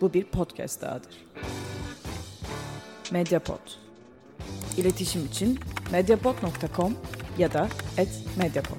Bu bir podcast dahadır. Mediapod. İletişim için mediapod.com ya da @mediapod.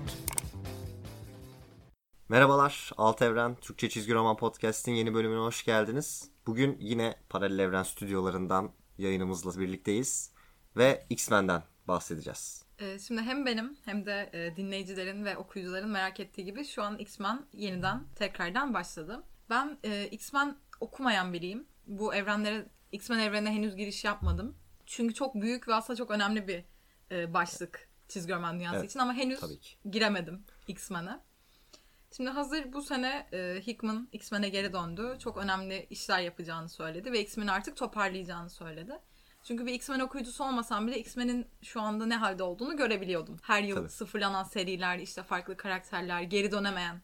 Merhabalar, Alt Evren Türkçe Çizgi Roman Podcast'in yeni bölümüne hoş geldiniz. Bugün yine Paralel Evren stüdyolarından yayınımızla birlikteyiz ve X-Men'den bahsedeceğiz. Ee, Şimdi hem benim hem de e, dinleyicilerin ve okuyucuların merak ettiği gibi şu an X-Men yeniden tekrardan başladı. Ben e, X-Men okumayan biriyim. Bu evrenlere X-Men evrenine henüz giriş yapmadım. Çünkü çok büyük ve aslında çok önemli bir e, başlık çizgi roman dünyası Evet, için ama henüz giremedim X-Men'e. Şimdi hazır bu sene e, Hickman X-Men'e geri döndü. Çok önemli işler yapacağını söyledi ve X-Men'i artık toparlayacağını söyledi. Çünkü bir X-Men okuyucusu olmasam bile X-Men'in şu anda ne halde olduğunu görebiliyordum. Her yıl Tabii. sıfırlanan seriler, işte farklı karakterler, geri dönemeyen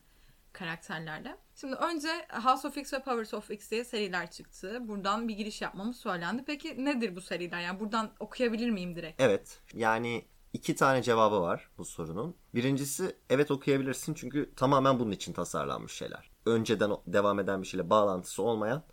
karakterlerle. Şimdi önce House of X ve Powers of X diye seriler çıktı. Buradan bir giriş yapmamız söylendi. Peki nedir bu seriler? Yani buradan okuyabilir miyim direkt? Evet, yani iki tane cevabı var bu sorunun. Birincisi evet okuyabilirsin çünkü tamamen bunun için tasarlanmış şeyler. Önceden devam eden bir şeyle bağlantısı olmayan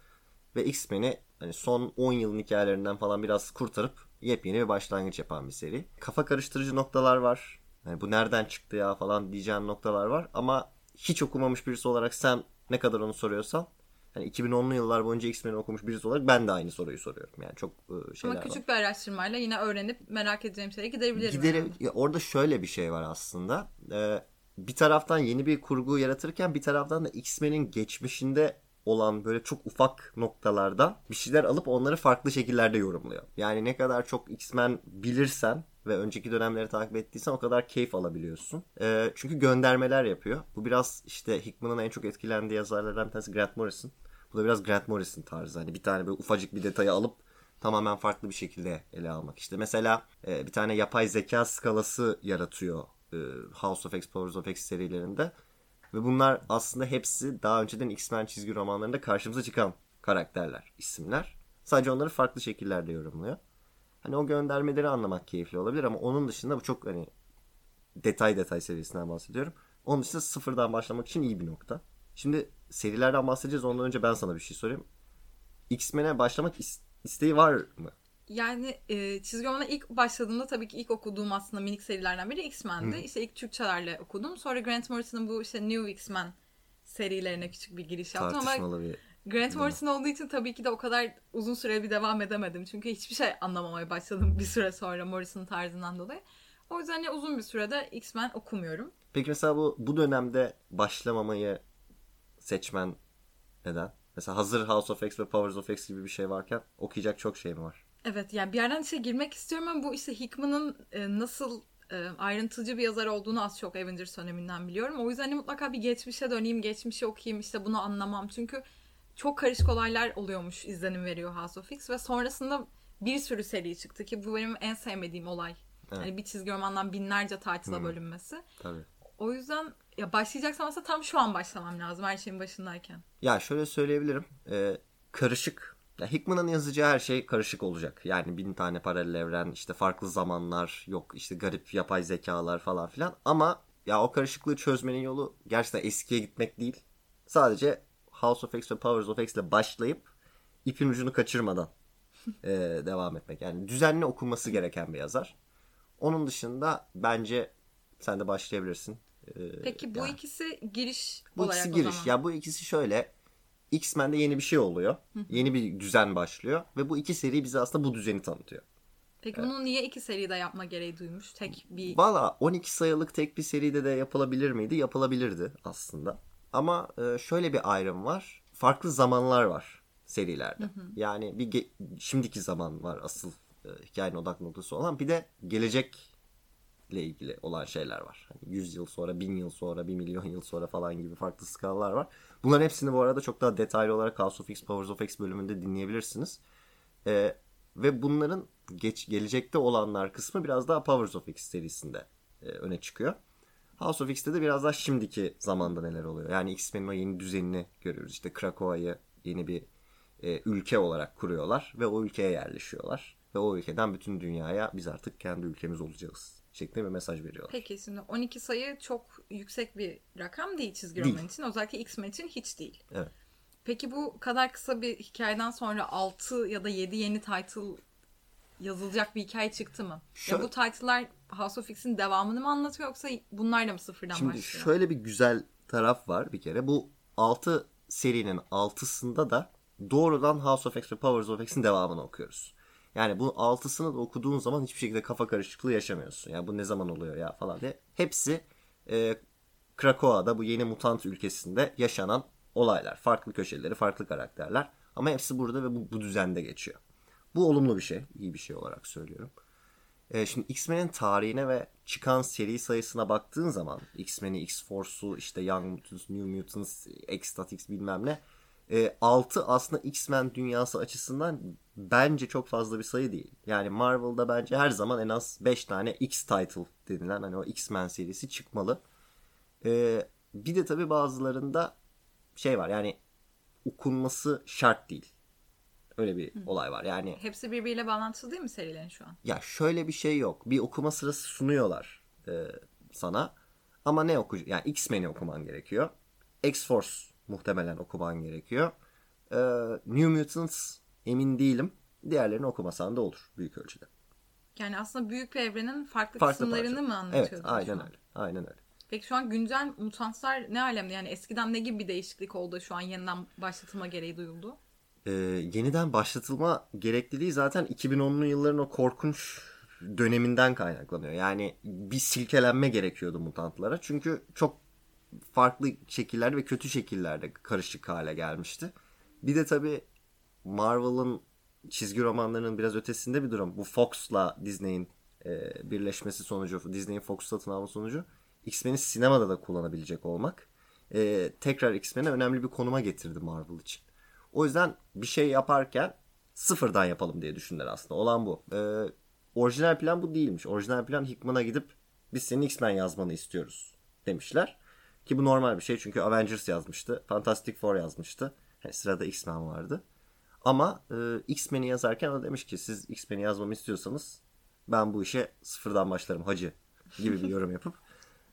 ve X-Men'i hani son 10 yılın hikayelerinden falan biraz kurtarıp yepyeni bir başlangıç yapan bir seri. Kafa karıştırıcı noktalar var. Yani bu nereden çıktı ya falan diyeceğin noktalar var ama hiç okumamış birisi olarak sen ne kadar onu soruyorsan hani 2010'lu yıllar boyunca X-Men'i okumuş birisi olarak ben de aynı soruyu soruyorum. Yani çok şeyler Ama var. küçük bir araştırmayla yine öğrenip merak edeceğim şeye gidebilirim. Gideri, yani. ya orada şöyle bir şey var aslında. Ee, bir taraftan yeni bir kurgu yaratırken bir taraftan da X-Men'in geçmişinde olan böyle çok ufak noktalardan bir şeyler alıp onları farklı şekillerde yorumluyor. Yani ne kadar çok X-Men bilirsen ve önceki dönemleri takip ettiysen o kadar keyif alabiliyorsun. Ee, çünkü göndermeler yapıyor. Bu biraz işte Hickman'ın en çok etkilendiği yazarlardan bir tanesi Grant Morrison. Bu da biraz Grant Morrison tarzı. Hani bir tane böyle ufacık bir detayı alıp tamamen farklı bir şekilde ele almak. İşte mesela e, bir tane yapay zeka skalası yaratıyor e, House of X, Powers of X serilerinde. Ve bunlar aslında hepsi daha önceden X-Men çizgi romanlarında karşımıza çıkan karakterler, isimler. Sadece onları farklı şekillerde yorumluyor. Hani o göndermeleri anlamak keyifli olabilir ama onun dışında bu çok hani detay detay seviyesinden bahsediyorum. Onun dışında sıfırdan başlamak için iyi bir nokta. Şimdi serilerden bahsedeceğiz. Ondan önce ben sana bir şey sorayım. X-Men'e başlamak is- isteği var mı? Yani e, çizgi romana ilk başladığımda tabii ki ilk okuduğum aslında minik serilerden biri X-Men'di. İşte ilk Türkçelerle okudum. Sonra Grant Morrison'ın bu işte New X-Men serilerine küçük bir giriş yaptım ama bir Grant Morrison olduğu için tabii ki de o kadar uzun süre bir devam edemedim. Çünkü hiçbir şey anlamamaya başladım bir süre sonra Morrison tarzından dolayı. O yüzden ya uzun bir sürede X-Men okumuyorum. Peki mesela bu bu dönemde başlamamayı seçmen neden? Mesela hazır House of X ve Powers of X gibi bir şey varken okuyacak çok şey mi var? Evet yani bir yerden işte girmek istiyorum ama bu işte Hickman'ın e, nasıl e, ayrıntıcı bir yazar olduğunu az çok Avengers döneminden biliyorum. O yüzden hani mutlaka bir geçmişe döneyim, geçmişi okuyayım işte bunu anlamam. Çünkü çok karışık olaylar oluyormuş izlenim veriyor House of X ve sonrasında bir sürü seri çıktı ki bu benim en sevmediğim olay. Evet. Hani bir çizgi romandan binlerce title'a bölünmesi. Tabii. O yüzden ya başlayacaksam aslında tam şu an başlamam lazım her şeyin başındayken. Ya şöyle söyleyebilirim. Ee, karışık. Ya Hickman'ın yazacağı her şey karışık olacak. Yani bin tane paralel evren, işte farklı zamanlar, yok işte garip yapay zekalar falan filan. Ama ya o karışıklığı çözmenin yolu gerçekten eskiye gitmek değil. Sadece House of X ve Powers of X ile başlayıp ipin ucunu kaçırmadan ee, devam etmek. Yani düzenli okunması gereken bir yazar. Onun dışında bence sen de başlayabilirsin. Ee, Peki bu yani- ikisi giriş bu olarak ikisi o giriş. Ya bu ikisi şöyle. X-Men'de yeni bir şey oluyor. Yeni bir düzen başlıyor. Ve bu iki seri bize aslında bu düzeni tanıtıyor. Peki bunu niye iki seride yapma gereği duymuş? Tek bir Valla 12 sayılık tek bir seride de yapılabilir miydi? Yapılabilirdi aslında. Ama e, şöyle bir ayrım var. Farklı zamanlar var serilerde. Yani bir şimdiki zaman var asıl e, hikayenin odak noktası olan. Bir de gelecekle ilgili olan şeyler var. Hani 100 yıl sonra, 1000 yıl sonra, 1 milyon yıl sonra falan gibi farklı skalalar var. Bunların hepsini bu arada çok daha detaylı olarak House of X, Powers of X bölümünde dinleyebilirsiniz. E, ve bunların geç, gelecekte olanlar kısmı biraz daha Powers of X serisinde e, öne çıkıyor. House of X'te de biraz daha şimdiki zamanda neler oluyor. Yani X-Men'in o yeni düzenini görüyoruz. İşte Krakowa'yı yeni bir e, ülke olarak kuruyorlar ve o ülkeye yerleşiyorlar. Ve o ülkeden bütün dünyaya biz artık kendi ülkemiz olacağız şeklinde bir mesaj veriyorlar. Peki şimdi 12 sayı çok yüksek bir rakam değil çizgi roman için. Özellikle X-Men için hiç değil. Evet. Peki bu kadar kısa bir hikayeden sonra 6 ya da 7 yeni title yazılacak bir hikaye çıktı mı? Şöyle- Ya bu title'lar House of X'in devamını mı anlatıyor yoksa bunlar da mı sıfırdan Şimdi başlıyor? şöyle bir güzel taraf var bir kere. Bu 6 serinin 6'sında da doğrudan House of X ve Powers of X'in devamını okuyoruz. Yani bu 6'sını da okuduğun zaman hiçbir şekilde kafa karışıklığı yaşamıyorsun. Ya bu ne zaman oluyor ya falan diye. Hepsi e, Krakowa'da bu yeni mutant ülkesinde yaşanan olaylar. Farklı köşeleri, farklı karakterler. Ama hepsi burada ve bu, bu düzende geçiyor. Bu olumlu bir şey. iyi bir şey olarak söylüyorum. E, şimdi X-Men'in tarihine ve çıkan seri sayısına baktığın zaman X-Men'i, X-Force'u, işte Young Mutants, New Mutants, X-Statix bilmem ne. E, 6 aslında X-Men dünyası açısından bence çok fazla bir sayı değil. Yani Marvel'da bence her zaman en az 5 tane X-Title denilen hani o X-Men serisi çıkmalı. E, bir de tabii bazılarında şey var yani okunması şart değil. Öyle bir olay var. Yani Hepsi birbiriyle bağlantılı değil mi serilerin şu an? ya şöyle bir şey yok. Bir okuma sırası sunuyorlar e, sana. Ama ne oku? Yani X-Men'i okuman gerekiyor. X-Force muhtemelen okuman gerekiyor. E, New Mutants emin değilim. Diğerlerini okumasan da olur büyük ölçüde. Yani aslında büyük bir evrenin farklı, Farklı kısımlarını parça. mı anlatıyor? Evet, aynen öyle. Aynen öyle. Peki şu an güncel mutantlar ne alemde? Yani eskiden ne gibi bir değişiklik oldu şu an yeniden başlatılma gereği duyuldu? E, yeniden başlatılma gerekliliği zaten 2010'lu yılların o korkunç döneminden kaynaklanıyor. Yani bir silkelenme gerekiyordu mutantlara. Çünkü çok farklı şekillerde ve kötü şekillerde karışık hale gelmişti. Bir de tabii Marvel'ın çizgi romanlarının biraz ötesinde bir durum. Bu Fox'la Disney'in e, birleşmesi sonucu, Disney'in Fox satın alma sonucu X-Men'i sinemada da kullanabilecek olmak e, tekrar X-Men'i önemli bir konuma getirdi Marvel için. O yüzden bir şey yaparken sıfırdan yapalım diye düşündüler aslında. Olan bu. Ee, orijinal plan bu değilmiş. Orijinal plan Hickman'a gidip biz senin X-Men yazmanı istiyoruz demişler. Ki bu normal bir şey çünkü Avengers yazmıştı. Fantastic Four yazmıştı. Yani sırada X-Men vardı. Ama e, X-Men'i yazarken o demiş ki siz X-Men'i yazmamı istiyorsanız ben bu işe sıfırdan başlarım hacı gibi bir yorum yapıp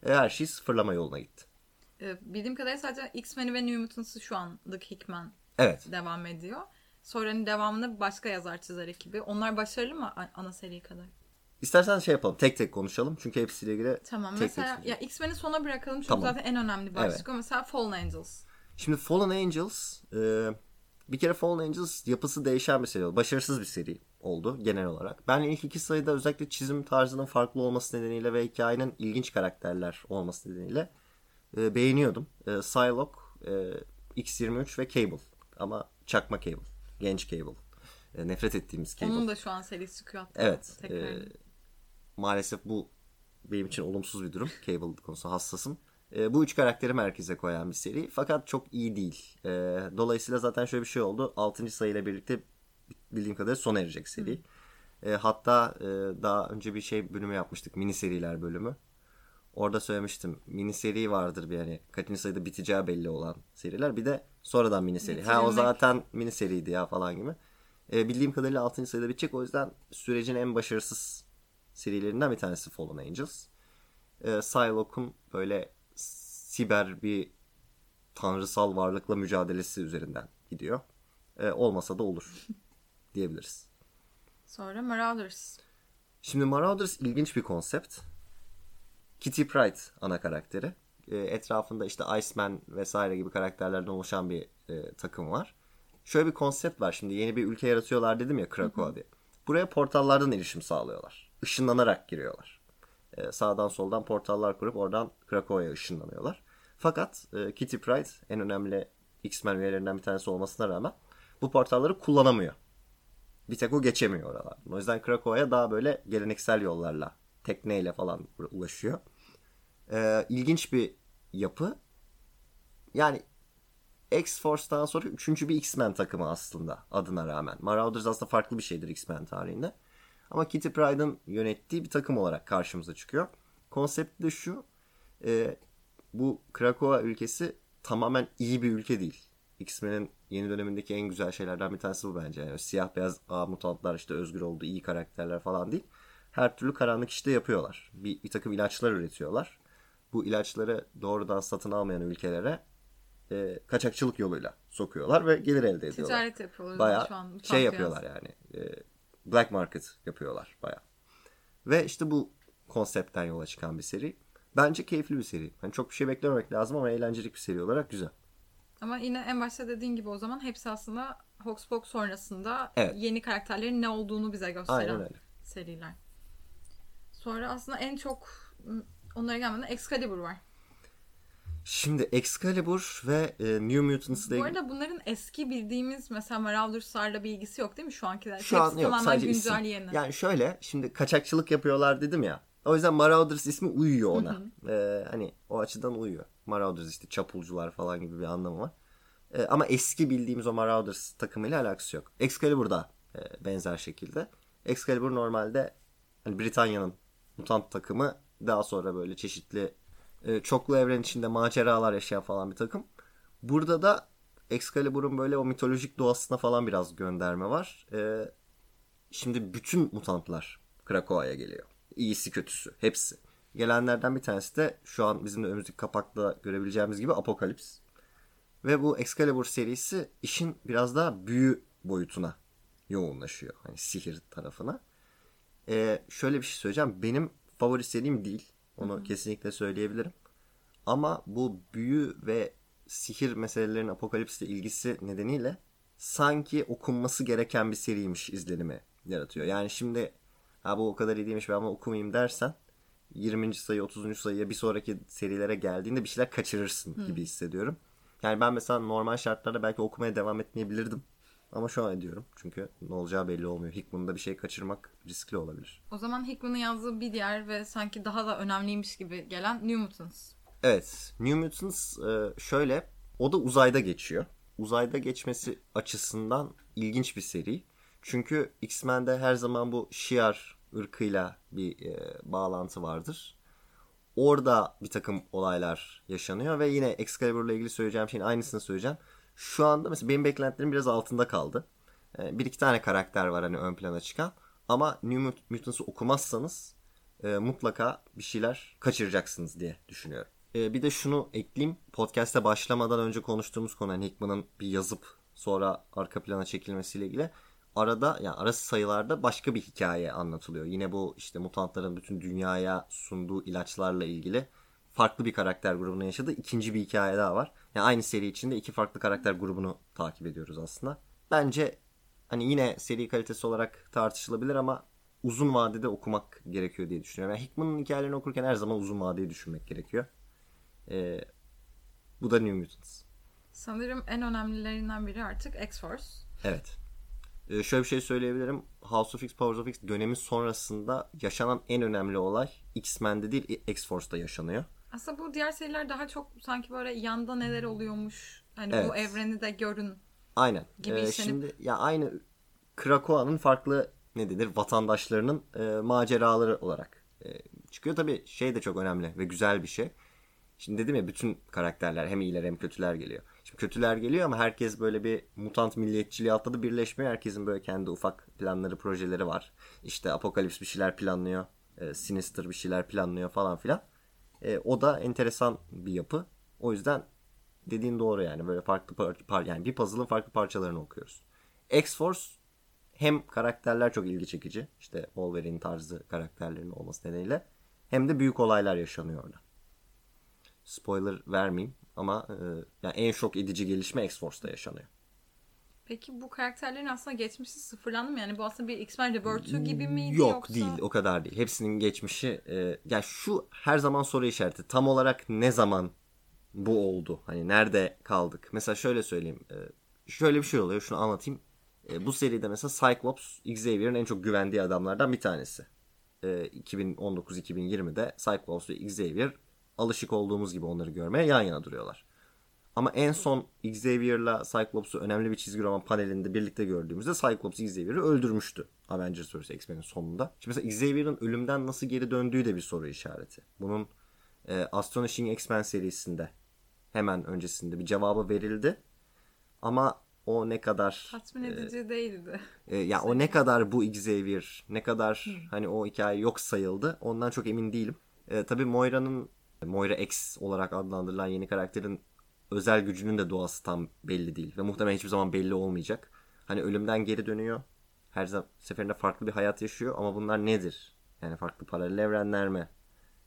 e, her şeyi sıfırlama yoluna gitti. Ee, bildiğim kadarıyla sadece X-Men'i ve New Mutants'ı şu anlık Hickman Evet. devam ediyor. Sonra hani devamında başka yazar çizer ekibi. Onlar başarılı mı ana seri kadar? İstersen şey yapalım tek tek konuşalım çünkü hepsiyle ilgili Tamam tek tek mesela söyleyeceğim. ya X-Men'i sona bırakalım çünkü Tamam. zaten en önemli başlık o. Mesela Fallen Angels. Şimdi Fallen Angels e, bir kere Fallen Angels yapısı değişen bir seri oldu. Başarısız bir seri oldu genel olarak. Ben ilk iki sayıda özellikle çizim tarzının farklı olması nedeniyle ve hikayenin ilginç karakterler olması nedeniyle e, beğeniyordum. E, Psylocke, e, X-23 ve Cable. Ama çakma Cable. Genç Cable. E, nefret ettiğimiz Cable. Onun da şu an serisi hatta. Evet. Tekrar. e, maalesef bu benim için olumsuz bir durum. Cable konusu hassasım. E, bu üç karakteri merkeze koyan bir seri. Fakat çok iyi değil. E, dolayısıyla zaten şöyle bir şey oldu. 6. sayıyla birlikte bildiğim kadarıyla sona erecek seri. E, hatta e, daha önce bir şey bölümü yapmıştık. Mini seriler bölümü. Orada söylemiştim. Mini seri vardır bir hani kaçıncı sayıda biteceği belli olan seriler. Bir de sonradan mini seri. Ha o zaten mini seriydi ya falan gibi. E, bildiğim kadarıyla 6. sayıda bitecek. O yüzden sürecin en başarısız serilerinden bir tanesi Fallen Angels. E, Psylocke'un böyle siber bir tanrısal varlıkla mücadelesi üzerinden gidiyor. E, olmasa da olur diyebiliriz. Sonra Marauders. Şimdi Marauders ilginç bir konsept. Kitty Pryde ana karakteri. E, etrafında işte Iceman vesaire gibi karakterlerden oluşan bir e, takım var. Şöyle bir konsept var şimdi yeni bir ülke yaratıyorlar dedim ya Krakow diye. Buraya portallardan erişim sağlıyorlar. Işınlanarak giriyorlar. E, sağdan soldan portallar kurup oradan Krakow'a ışınlanıyorlar. Fakat e, Kitty Pryde en önemli X-Men üyelerinden bir tanesi olmasına rağmen bu portalları kullanamıyor. Bir tek o geçemiyor oralardan. O yüzden Krakow'a daha böyle geleneksel yollarla, tekneyle falan ulaşıyor. Ee, ilginç bir yapı. Yani X-Force'dan sonra üçüncü bir X-Men takımı aslında adına rağmen. Marauders aslında farklı bir şeydir X-Men tarihinde. Ama Kitty Pryde'ın yönettiği bir takım olarak karşımıza çıkıyor. Konsept de şu. e, bu Krakoa ülkesi tamamen iyi bir ülke değil. X-Men'in yeni dönemindeki en güzel şeylerden bir tanesi bu bence. Yani siyah beyaz ağ mutantlar işte özgür olduğu iyi karakterler falan değil. Her türlü karanlık işte yapıyorlar. Bir, bir takım ilaçlar üretiyorlar. Bu ilaçları doğrudan satın almayan ülkelere e, kaçakçılık yoluyla sokuyorlar ve gelir elde ediyorlar. Ticaret yapıyorlar. Baya şu an mutant şey yapıyorlar yani. E, black market yapıyorlar baya. Ve işte bu konseptten yola çıkan bir seri. Bence keyifli bir seri. Hani çok bir şey beklememek lazım ama eğlenceli bir seri olarak güzel. Ama yine en başta dediğin gibi o zaman hepsi aslında Hoxpox sonrasında Evet. yeni karakterlerin ne olduğunu bize gösteren seriler. Sonra aslında en çok onlara gelmeden Excalibur var. Şimdi Excalibur ve e, New Mutants'la Bu arada bunların eski bildiğimiz mesela Marauders'larla bir ilgisi yok değil mi şu ankiler? Şu an Hepsi yok sadece isim. güncel yeni. Yani şöyle şimdi kaçakçılık yapıyorlar dedim ya. O yüzden Marauders ismi uyuyor ona. Ee, hani o açıdan uyuyor. Marauders işte çapulcular falan gibi bir anlamı var. Ee, ama eski bildiğimiz o Marauders takımıyla alakası yok. Excalibur da e, benzer şekilde. Excalibur normalde hani Britanya'nın mutant takımı daha sonra böyle çeşitli e, çoklu evren içinde maceralar yaşayan falan bir takım. Burada da Excalibur'un böyle o mitolojik doğasına falan biraz gönderme var. Ee, Şimdi bütün mutantlar Krakowa'ya geliyor. İyisi kötüsü hepsi. Gelenlerden bir tanesi de şu an bizim de önümüzdeki kapakta görebileceğimiz gibi Apokalips. Ve bu Excalibur serisi işin biraz daha büyü boyutuna yoğunlaşıyor. Hani sihir tarafına. Ee, şöyle bir şey söyleyeceğim. Benim favori serim değil. Onu kesinlikle söyleyebilirim. Ama bu büyü ve sihir meselelerinin apokalipsle ilgisi nedeniyle sanki okunması gereken bir seriymiş izlenimi yaratıyor. Yani şimdi ha bu o kadar iyi değilmiş ben bunu okumayayım dersen 20. sayı 30. sayıya bir sonraki serilere geldiğinde bir şeyler kaçırırsın gibi hissediyorum. Yani ben mesela normal şartlarda belki okumaya devam etmeyebilirdim. Ama şu an ediyorum. Çünkü ne olacağı belli olmuyor. Hickman'da bir şey kaçırmak riskli olabilir. O zaman Hickman'ın yazdığı bir diğer ve sanki daha da önemliymiş gibi gelen New Mutants. Evet. New Mutants e, şöyle. O da uzayda geçiyor. Uzayda geçmesi açısından ilginç bir seri. Çünkü X-Men'de her zaman bu Shi'ar ırkıyla bir e, bağlantı vardır. Orada bir takım olaylar yaşanıyor ve yine Excalibur'la ilgili söyleyeceğim şeyin aynısını söyleyeceğim. Şu anda mesela benim beklentilerim biraz altında kaldı. E, bir iki tane karakter var hani ön plana çıkan. Ama New Mut- Mutants'ı okumazsanız e, mutlaka bir şeyler kaçıracaksınız diye düşünüyorum. E, bir de şunu ekleyeyim. Podcast'e başlamadan önce konuştuğumuz konu hani Hickman'ın bir yazıp sonra arka plana çekilmesiyle ilgili. Arada yani arası sayılarda başka bir hikaye anlatılıyor. Yine bu işte mutantların bütün dünyaya sunduğu ilaçlarla ilgili farklı bir karakter grubunu yaşadığı ikinci bir hikaye daha var. Yani aynı seri içinde iki farklı karakter grubunu takip ediyoruz aslında. Bence hani yine seri kalitesi olarak tartışılabilir ama uzun vadede okumak gerekiyor diye düşünüyorum. Yani Hickman'ın hikayelerini okurken her zaman uzun vadeyi düşünmek gerekiyor. Ee, bu da New Mutants. Sanırım en önemlilerinden biri artık X-Force. Evet. Ee, şöyle bir şey söyleyebilirim. House of X, Powers of X dönemi sonrasında yaşanan en önemli olay X-Men'de değil X-Force'da yaşanıyor. Aslında bu diğer seriler daha çok sanki böyle yanda neler oluyormuş. Hani bu Evet. evreni de görün. Aynen. Gibi Ee, şimdi ya aynı Krakowa'nın farklı ne denir vatandaşlarının e, maceraları olarak e, çıkıyor. Tabii şey de çok önemli ve güzel bir şey. Şimdi dedim ya bütün karakterler hem iyiler hem kötüler geliyor. Şimdi kötüler geliyor ama herkes böyle bir mutant milliyetçiliği atladı birleşmiyor. Herkesin böyle kendi ufak planları, projeleri var. İşte Apokalips bir şeyler planlıyor. e, Sinister bir şeyler planlıyor falan filan. E, o da enteresan bir yapı. O yüzden dediğin doğru yani. Böyle farklı par- par- yani bir puzzle'ın farklı parçalarını okuyoruz. X-Force hem karakterler çok ilgi çekici. İşte Wolverine tarzı karakterlerin olması nedeniyle. Hem de büyük olaylar yaşanıyor orada. Spoiler vermeyeyim ama e, yani en şok edici gelişme X-Force'da yaşanıyor. Peki bu karakterlerin aslında geçmişi sıfırlandı mı? Yani bu aslında bir X-Men Rebirth'ü gibi miydi Yok yoksa? değil o kadar değil. Hepsinin geçmişi e, yani şu her zaman soru işareti. Tam olarak ne zaman bu oldu? Hani nerede kaldık? Mesela şöyle söyleyeyim. e, şöyle bir şey oluyor. Şunu anlatayım. E, bu seride mesela Cyclops Xavier'in en çok güvendiği adamlardan bir tanesi. E, 2019-2020'de Cyclops ve Xavier alışık olduğumuz gibi onları görmeye yan yana duruyorlar. Ama en son Xavier'la Cyclops'u önemli bir çizgi roman panelinde birlikte gördüğümüzde Cyclops Xavier'i öldürmüştü. Avengers vs. X-Men'in sonunda. Şimdi mesela Xavier'ın ölümden nasıl geri döndüğü de bir soru işareti. Bunun e, Astonishing X-Men serisinde hemen öncesinde bir cevabı verildi. Ama o ne kadar Tatmin edici değildi. e, ya o ne kadar bu Xavier, ne kadar hani o hikaye yok sayıldı ondan çok emin değilim. E, tabii Moira'nın Moira X olarak adlandırılan yeni karakterin özel gücünün de doğası tam belli değil. Ve muhtemelen hiçbir zaman belli olmayacak. Hani ölümden geri dönüyor. Her seferinde farklı bir hayat yaşıyor ama bunlar nedir? Yani farklı paralel evrenler mi?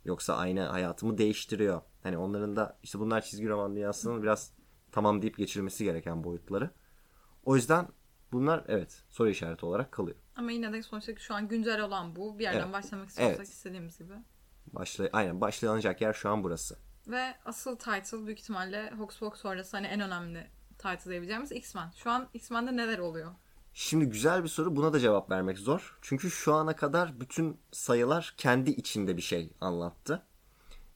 Yoksa aynı hayatımı değiştiriyor. Hani onların da işte bunlar çizgi roman dünyasının biraz tamam deyip geçirmesi gereken boyutları. O yüzden bunlar evet soru işareti olarak kalıyor. Ama yine de sonuçta şu an güncel olan bu. Bir yerden Evet. başlamak istiyorsak Evet. istediğimiz gibi. Başla, aynen başlanacak yer şu an burası. Ve asıl title büyük ihtimalle Hoxpox sonrası hani en önemli title diyebileceğimiz X-Men. Şu an X-Men'de neler oluyor? Şimdi güzel bir soru. Buna da cevap vermek zor. Çünkü şu ana kadar bütün sayılar kendi içinde bir şey anlattı.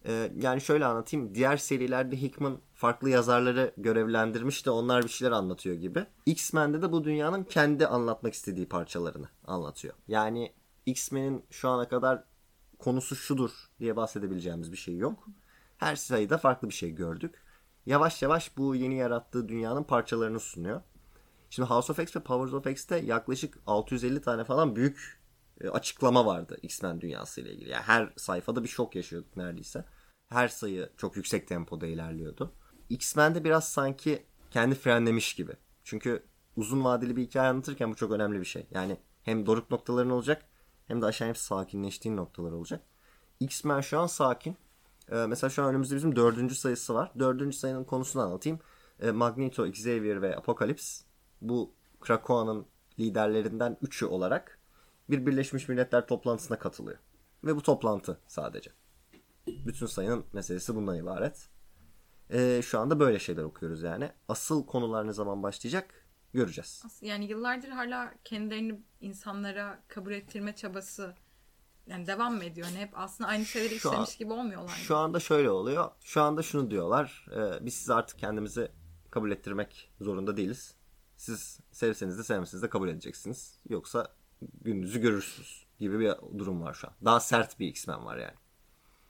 Ee, yani şöyle anlatayım. Diğer serilerde Hickman farklı yazarları görevlendirmiş de onlar bir şeyler anlatıyor gibi. X-Men'de de bu dünyanın kendi anlatmak istediği parçalarını anlatıyor. Yani X-Men'in şu ana kadar konusu şudur diye bahsedebileceğimiz bir şey yok. Her sayıda farklı bir şey gördük. Yavaş yavaş bu yeni yarattığı dünyanın parçalarını sunuyor. Şimdi House of X ve Powers of X'te yaklaşık 650 tane falan büyük e, açıklama vardı X-Men dünyası ile ilgili. Yani her sayfada bir şok yaşıyorduk neredeyse. Her sayı çok yüksek tempoda ilerliyordu. X-Men'de biraz sanki kendi frenlemiş gibi. Çünkü uzun vadeli bir hikaye anlatırken bu çok önemli bir şey. Yani hem doruk noktaların olacak hem de aşağı hep sakinleştiğin noktalar olacak. X-Men şu an sakin. Ee, mesela şu an önümüzde bizim dördüncü sayısı var. Dördüncü sayının konusunu anlatayım. Ee, Magneto, Xavier ve Apocalypse bu Krakowa'nın liderlerinden üçü olarak bir Birleşmiş Milletler toplantısına katılıyor. Ve bu toplantı sadece. Bütün sayının meselesi bundan ibaret. Ee, şu anda böyle şeyler okuyoruz yani. Asıl konular ne zaman başlayacak göreceğiz. Yani yıllardır hala kendilerini insanlara kabul ettirme çabası yani devam mı ediyor? Hani hep aslında aynı şeyleri Şu an- işlemiş gibi olmuyorlar. Şu anda şöyle oluyor. Şu anda şunu diyorlar. e, biz sizi artık kendimizi kabul ettirmek zorunda değiliz. Siz sevseniz de sevmeseniz de kabul edeceksiniz. Yoksa gününüzü görürsünüz gibi bir durum var şu an. Daha sert bir X-Men var yani.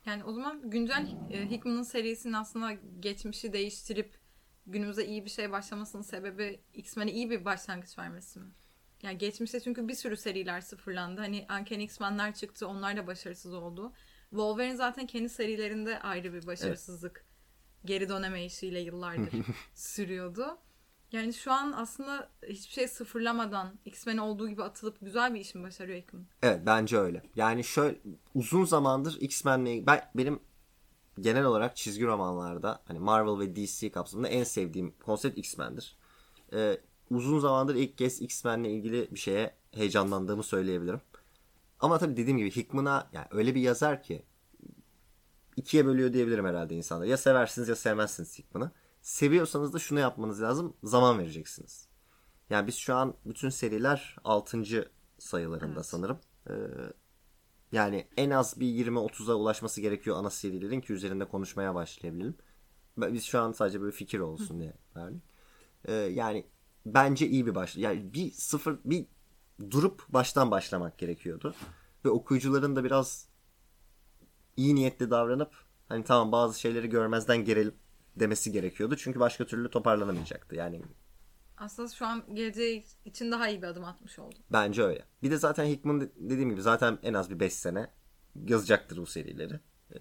Yani o zaman güncel e, Hickman'ın serisinin aslında geçmişi değiştirip günümüze iyi bir şey başlamasının sebebi X-Men'e iyi bir başlangıç vermesi mi? Yani geçmişte çünkü bir sürü seriler sıfırlandı. Hani Uncanny X-Men'ler çıktı. Onlar da başarısız oldu. Wolverine zaten kendi serilerinde ayrı bir başarısızlık geri dönemeyişiyle yıllardır sürüyordu. Yani şu an aslında hiçbir şey sıfırlamadan X-Men olduğu gibi atılıp güzel bir iş mi başarıyor Hickman? Evet bence öyle. Yani şöyle uzun zamandır X-Men'le ben benim genel olarak çizgi romanlarda hani Marvel ve DC kapsamında en sevdiğim konsept X-Men'dir. Ee, uzun zamandır ilk kez X-Men'le ilgili bir şeye heyecanlandığımı söyleyebilirim. Ama tabii dediğim gibi Hickman'a yani öyle bir yazar ki ikiye bölüyor diyebilirim herhalde insanlar. Ya seversiniz ya sevmezsiniz Hickman'ı. Seviyorsanız da şunu yapmanız lazım. Zaman vereceksiniz. Yani biz şu an bütün seriler 6. sayılarında Evet. sanırım. Ee, yani en az bir 20-30'a ulaşması gerekiyor ana serilerin ki üzerinde konuşmaya başlayabilelim. Biz şu an sadece böyle fikir olsun diye verdik. Ee, yani bence iyi bir baş. Yani bir sıfır bir durup baştan başlamak gerekiyordu. Ve okuyucuların da biraz iyi niyetli davranıp hani tamam bazı şeyleri görmezden gelelim demesi gerekiyordu. Çünkü başka türlü toparlanamayacaktı. Yani Aslında şu an geleceği için daha iyi bir adım atmış oldu. Bence öyle. Bir de zaten Hickman de- dediğim gibi zaten en az bir 5 sene yazacaktır bu serileri. Ee,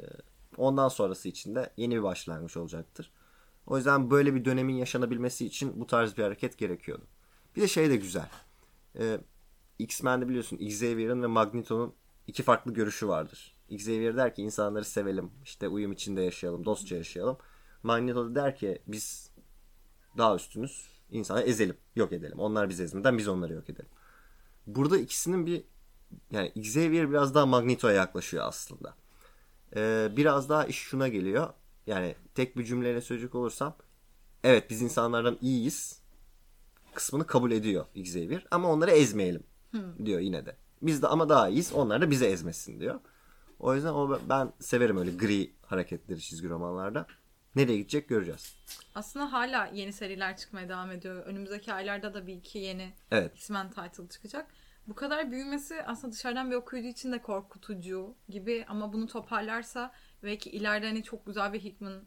Ondan sonrası için de yeni bir başlangıç olacaktır. O yüzden böyle bir dönemin yaşanabilmesi için bu tarz bir hareket gerekiyordu. Bir de şey de güzel. Ee, X-Men'de biliyorsun Xavier'ın ve Magneto'nun iki farklı görüşü vardır. Xavier der ki insanları sevelim, işte uyum içinde yaşayalım, dostça yaşayalım. Magneto da der ki biz daha üstünüz, insanları ezelim, yok edelim. Onlar bizi ezmeden biz onları yok edelim. Burada ikisinin bir yani Xavier biraz daha Magneto'ya yaklaşıyor aslında. Ee, biraz daha iş şuna geliyor. Yani tek bir cümleyle söyleyecek olursam evet biz insanlardan iyiyiz kısmını kabul ediyor Xavier ama onları ezmeyelim diyor yine de. Biz de ama daha iyiyiz onlar da bize ezmesin diyor. O yüzden o ben severim öyle gri hareketleri çizgi romanlarda. Nereye gidecek göreceğiz. Aslında hala yeni seriler çıkmaya devam ediyor. Önümüzdeki aylarda da bir iki yeni Evet. X-Men title çıkacak. Bu kadar büyümesi aslında dışarıdan bir okuyucu için de korkutucu gibi ama bunu toparlarsa belki ileride hani çok güzel bir Hickman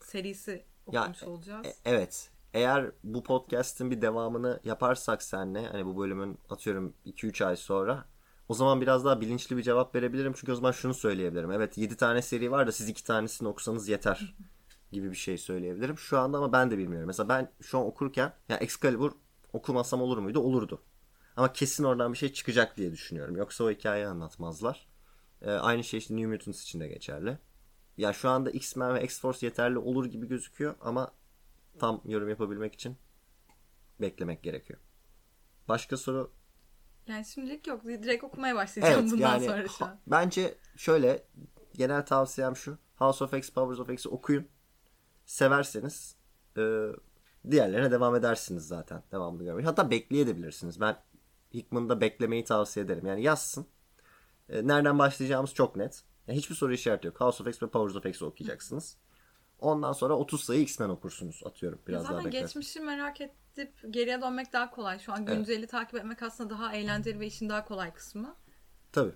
serisi okumuş e- olacağız. E- evet. Eğer bu podcast'in bir devamını yaparsak senle hani bu bölümün atıyorum 2-3 ay sonra o zaman biraz daha bilinçli bir cevap verebilirim. Çünkü o zaman şunu söyleyebilirim. Evet 7 tane seri var da siz 2 tanesini okusanız yeter gibi bir şey söyleyebilirim. Şu anda ama ben de bilmiyorum. Mesela ben şu an okurken ya Excalibur okumasam olur muydu? Olurdu. Ama kesin oradan bir şey çıkacak diye düşünüyorum. Yoksa o hikayeyi anlatmazlar. Ee, aynı şey işte New Mutants için de geçerli. Ya şu anda X-Men ve X-Force yeterli olur gibi gözüküyor ama tam yorum yapabilmek için beklemek gerekiyor. Başka soru? Yani şimdilik yok. Direkt okumaya başlayacağım Evet bundan yani sonra şu an. bence şöyle genel tavsiyem şu. House of X, Powers of X'i okuyun. Severseniz e, diğerlerine devam edersiniz zaten. Devamlı görmeyi. Hatta bekleyebilirsiniz. Ben Hickman'da beklemeyi tavsiye ederim. Yani yazsın. E, nereden başlayacağımız çok net. Yani hiçbir soru işareti yok. House of X ve Powers of X'i okuyacaksınız. Ondan sonra 30 sayı X-Men okursunuz atıyorum. Biraz daha Zaten bekler. geçmişi merak edip geriye dönmek daha kolay. Şu an Evet. günceli takip etmek aslında daha eğlenceli ve işin daha kolay kısmı. Tabii.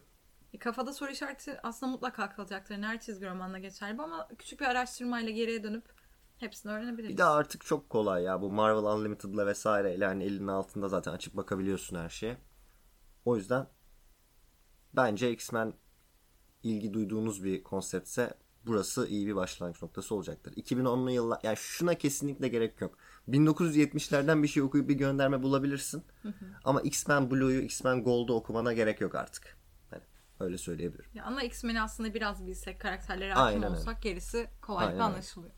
E, Kafada soru işareti aslında mutlaka kalacaktır. Her çizgi romanla geçerli ama küçük bir araştırmayla geriye dönüp hepsini öğrenebiliriz. Bir de artık çok kolay ya bu Marvel Unlimited'la vesaireyle hani elinin altında zaten açıp bakabiliyorsun her şeye. O yüzden bence X-Men ilgi duyduğunuz bir konseptse burası iyi bir başlangıç noktası olacaktır. 2010'lu yıllar yani şuna kesinlikle gerek yok. 1970'lerden bir şey okuyup bir gönderme bulabilirsin. Ama X-Men Blue'yu, X-Men Gold'u okumana gerek yok artık. Hani öyle söyleyebilirim. Ya ama X-Men'i aslında biraz bilsek, karakterlere Aynen hakim öyle. olsak gerisi kolaylıkla Aynen öyle. anlaşılıyor.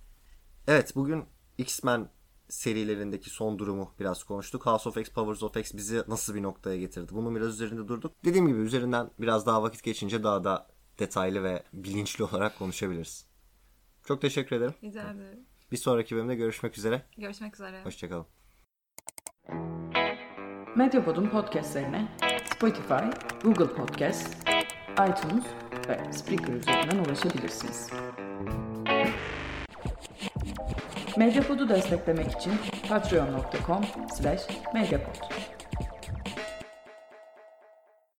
Evet bugün X-Men serilerindeki son durumu biraz konuştuk. House of X, Powers of X bizi nasıl bir noktaya getirdi? Bunun biraz üzerinde durduk. Dediğim gibi üzerinden biraz daha vakit geçince daha da detaylı ve bilinçli olarak konuşabiliriz. Çok teşekkür ederim. Rica ederim. Bir sonraki bölümde görüşmek üzere. Görüşmek üzere. Hoşçakalın. Medyapod'un podcastlerine Spotify, Google Podcast, iTunes ve Spreaker üzerinden ulaşabilirsiniz. Medyapod'u desteklemek için patreon.com slash medyapod.